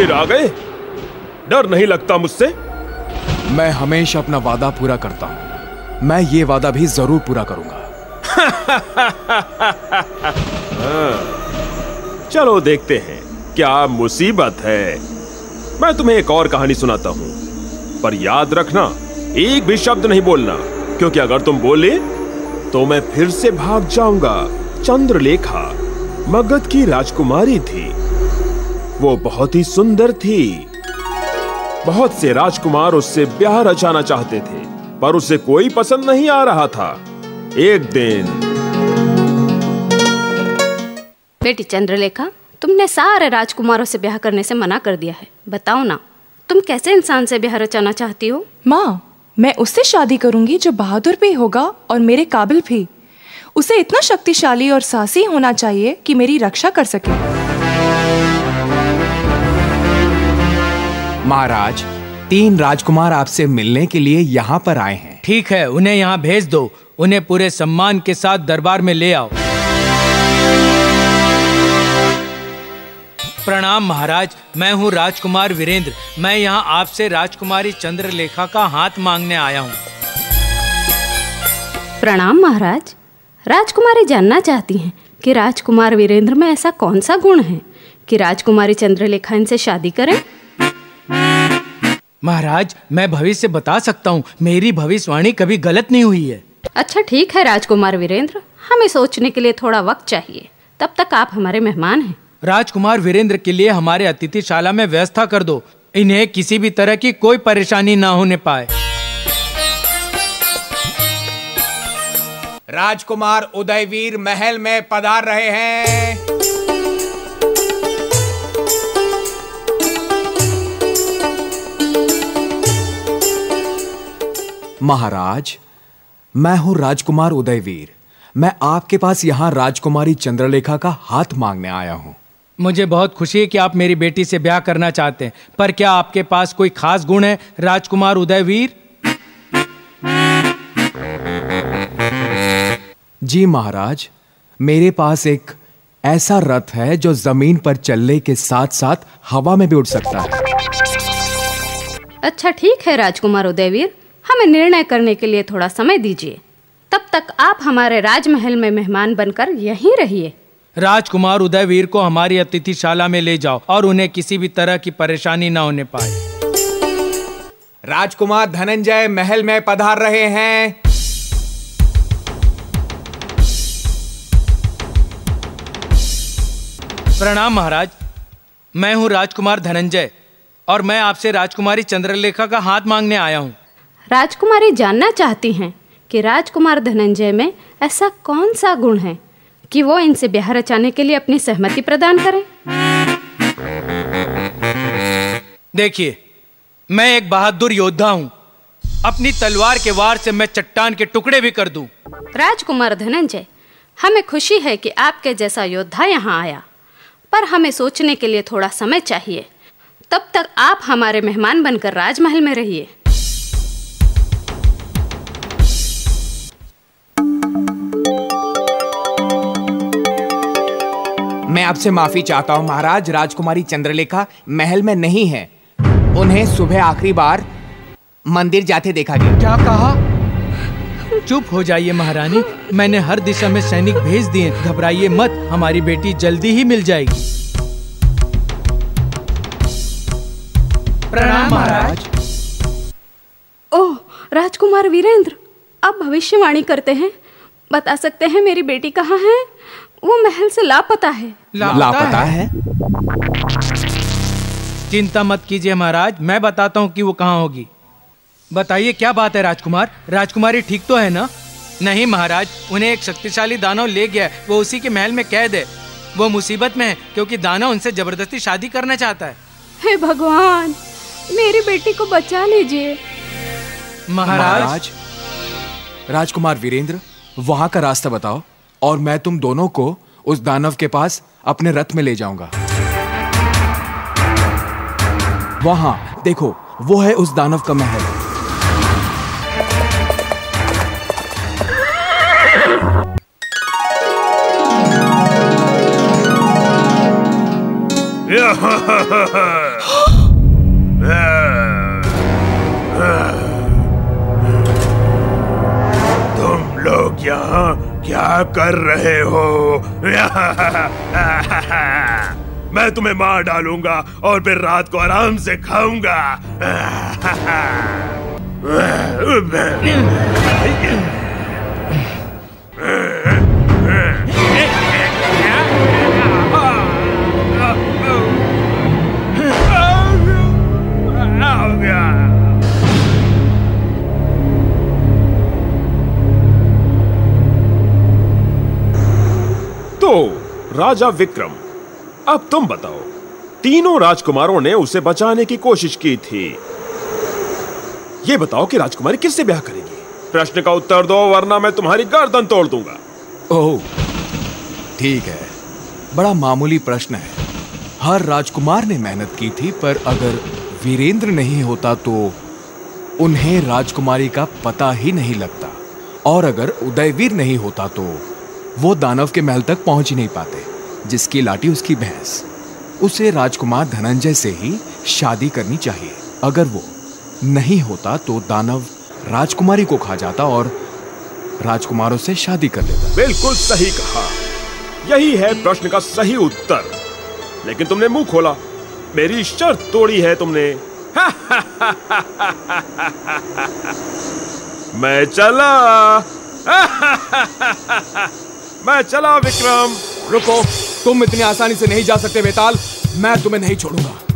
फिर आ गए? डर नहीं लगता मुझसे? मैं हमेशा अपना वादा पूरा करता हूँ। मैं ये वादा भी ज़रूर पूरा करूँगा। चलो देखते हैं क्या मुसीबत है। मैं तुम्हें एक और कहानी सुनाता हूँ। पर याद रखना एक भी शब्द नहीं बोलना क्योंकि अगर तुम बोले तो मैं फिर से भाग जाऊँगा। चंद्रलेखा मगध की राजकुमारी थी। वो बहुत ही सुंदर थी। बहुत से राजकुमार उससे ब्याह रचाना चाहते थे पर उसे कोई पसंद नहीं आ रहा था। एक दिन। बेटी चंद्रलेखा तुमने सारे राजकुमारों से ब्याह करने से मना कर दिया है। बताओ ना तुम कैसे इंसान से ब्याह रचाना चाहती हो? माँ मैं उससे शादी करूँगी जो बहादुर भी होगा और मेरे काबिल भी। उसे इतना शक्तिशाली और साहसी होना चाहिए कि मेरी रक्षा कर सके। महाराज तीन राजकुमार आपसे मिलने के लिए यहाँ पर आए हैं। ठीक है उन्हें यहाँ भेज दो। उन्हें पूरे सम्मान के साथ दरबार में ले आओ। प्रणाम महाराज मैं हूँ राजकुमार वीरेंद्र। मैं यहाँ आपसे राजकुमारी चंद्रलेखा का हाथ मांगने आया हूँ। प्रणाम महाराज राजकुमारी जानना चाहती हैं कि राजकुमार वीरेंद्र में ऐसा कौन सा गुण है कि राजकुमारी चंद्रलेखा इनसे शादी करें? महाराज मैं भविष्य बता सकता हूँ मेरी भविष्यवाणी कभी गलत नहीं हुई है। अच्छा ठीक है राजकुमार वीरेंद्र हमें सोचने के लिए थोड़ा वक्त चाहिए। तब तक आप हमारे मेहमान हैं। राजकुमार वीरेंद्र के लिए हमारे अतिथिशाला में व्यवस्था कर दो इन्हें किसी भी तरह की कोई परेशानी ना होने पाए। राजकुमार उदयवीर महल में पधार रहे हैं। महाराज मैं हूँ राजकुमार उदयवीर। मैं आपके पास यहाँ राजकुमारी चंद्रलेखा का हाथ मांगने आया हूँ। मुझे बहुत खुशी है कि आप मेरी बेटी से ब्याह करना चाहते हैं पर क्या आपके पास कोई खास गुण है राजकुमार उदयवीर? जी महाराज मेरे पास एक ऐसा रथ है जो ज़मीन पर चलने के साथ साथ हवा में भी उड़ सकता है। अच्छा ठीक है राजकुमार उदयवीर। हमें निर्णय करने के लिए थोड़ा समय दीजिए। तब तक आप हमारे राजमहल में मेहमान बनकर यहीं रहिए। राजकुमार उदयवीर को हमारी अतिथिशाला में ले जाओ और उन्हें किसी भी तरह की परेशानी न होने पाए। राजकुमार धनंजय महल में पधार रहे हैं। प्रणाम महाराज मैं हूँ राजकुमार धनंजय और मैं आपसे राजकुमारी चंद्रलेखा का हाथ मांगने आया हूँ। राजकुमारी जानना चाहती हैं कि राजकुमार धनंजय में ऐसा कौन सा गुण है कि वो इनसे ब्याह रचाने के लिए अपनी सहमति प्रदान करें? देखिए मैं एक बहादुर योद्धा हूँ। अपनी तलवार के वार से मैं चट्टान के टुकड़े भी कर दूँ। राजकुमार धनंजय हमें खुशी है कि आपके जैसा योद्धा यहाँ आया। पर हमें सोचने के लिए थोड़ा समय चाहिए। तब तक आप हमारे मेहमान बनकर राजमहल में रहिए। आपसे माफ़ी चाहता हूँ महाराज। राजकुमारी चंद्रलेखा महल में नहीं है। उन्हें सुबह आखिरी बार मंदिर जाते देखा गया। क्या कहा? चुप हो जाइए महारानी। मैंने हर दिशा में सैनिक भेज दिए घबराइए मत हमारी बेटी जल्दी ही मिल जाएगी। प्रणाम महाराज। ओह राजकुमार वीरेंद्र आप भविष्यवाणी करते हैं? बता सकते हैं मेरी बेटी कहाँ है? वो महल से लापता है। लापता है? चिंता मत कीजिए महाराज मैं बताता हूँ कि वो कहाँ होगी। बताइए क्या बात है राजकुमार? राजकुमारी ठीक तो है ना? नहीं महाराज उन्हें एक शक्तिशाली दानव ले गया है। वो उसी के महल में कैद है। वो मुसीबत में है क्योंकि दानव उनसे ज़बरदस्ती शादी करना चाहता है। हे भगवान मेरी बेटी को बचा लीजिए। महाराज? महाराज? राजकुमार वीरेंद्र वहाँ का रास्ता बताओ। और मैं तुम दोनों को उस दानव के पास अपने रथ में ले जाऊँगा वहाँ, देखो, वो है उस दानव का महल या! लोग यहाँ क्या कर रहे हो? मैं तुम्हें मार डालूँगा और फिर रात को आराम से खाऊँगा। राजा विक्रम। अब तुम बताओ, तीनों राजकुमारों ने उसे बचाने की कोशिश की थी। ये बताओ कि राजकुमारी किससे ब्याह करेगी? प्रश्न का उत्तर दो, वरना मैं तुम्हारी गर्दन तोड़ दूँगा। ओह, ठीक है। बड़ा मामूली प्रश्न है। हर राजकुमार ने मेहनत की थी, पर अगर वीरेंद्र नहीं होता तो उन्हें राजकुमारी का पता ही नहीं लगता। और अगर उदयवीर नहीं होता तो वो दानव के महल तक पहुँच ही नहीं पाते, जिसकी लाठी उसकी भैंस। उसे राजकुमार धनंजय से ही शादी करनी चाहिए। अगर वो नहीं होता तो दानव राजकुमारी को खा जाता और राजकुमारों से शादी कर लेता। बिल्कुल सही कहा। यही है प्रश्न का सही उत्तर। लेकिन तुमने मुँह खोला। मेरी शर्त तोड़ी है तुमने। मैं चला। मैं चला विक्रम। रुको, तुम इतनी आसानी से नहीं जा सकते बेताल। मैं तुम्हें नहीं छोड़ूँगा।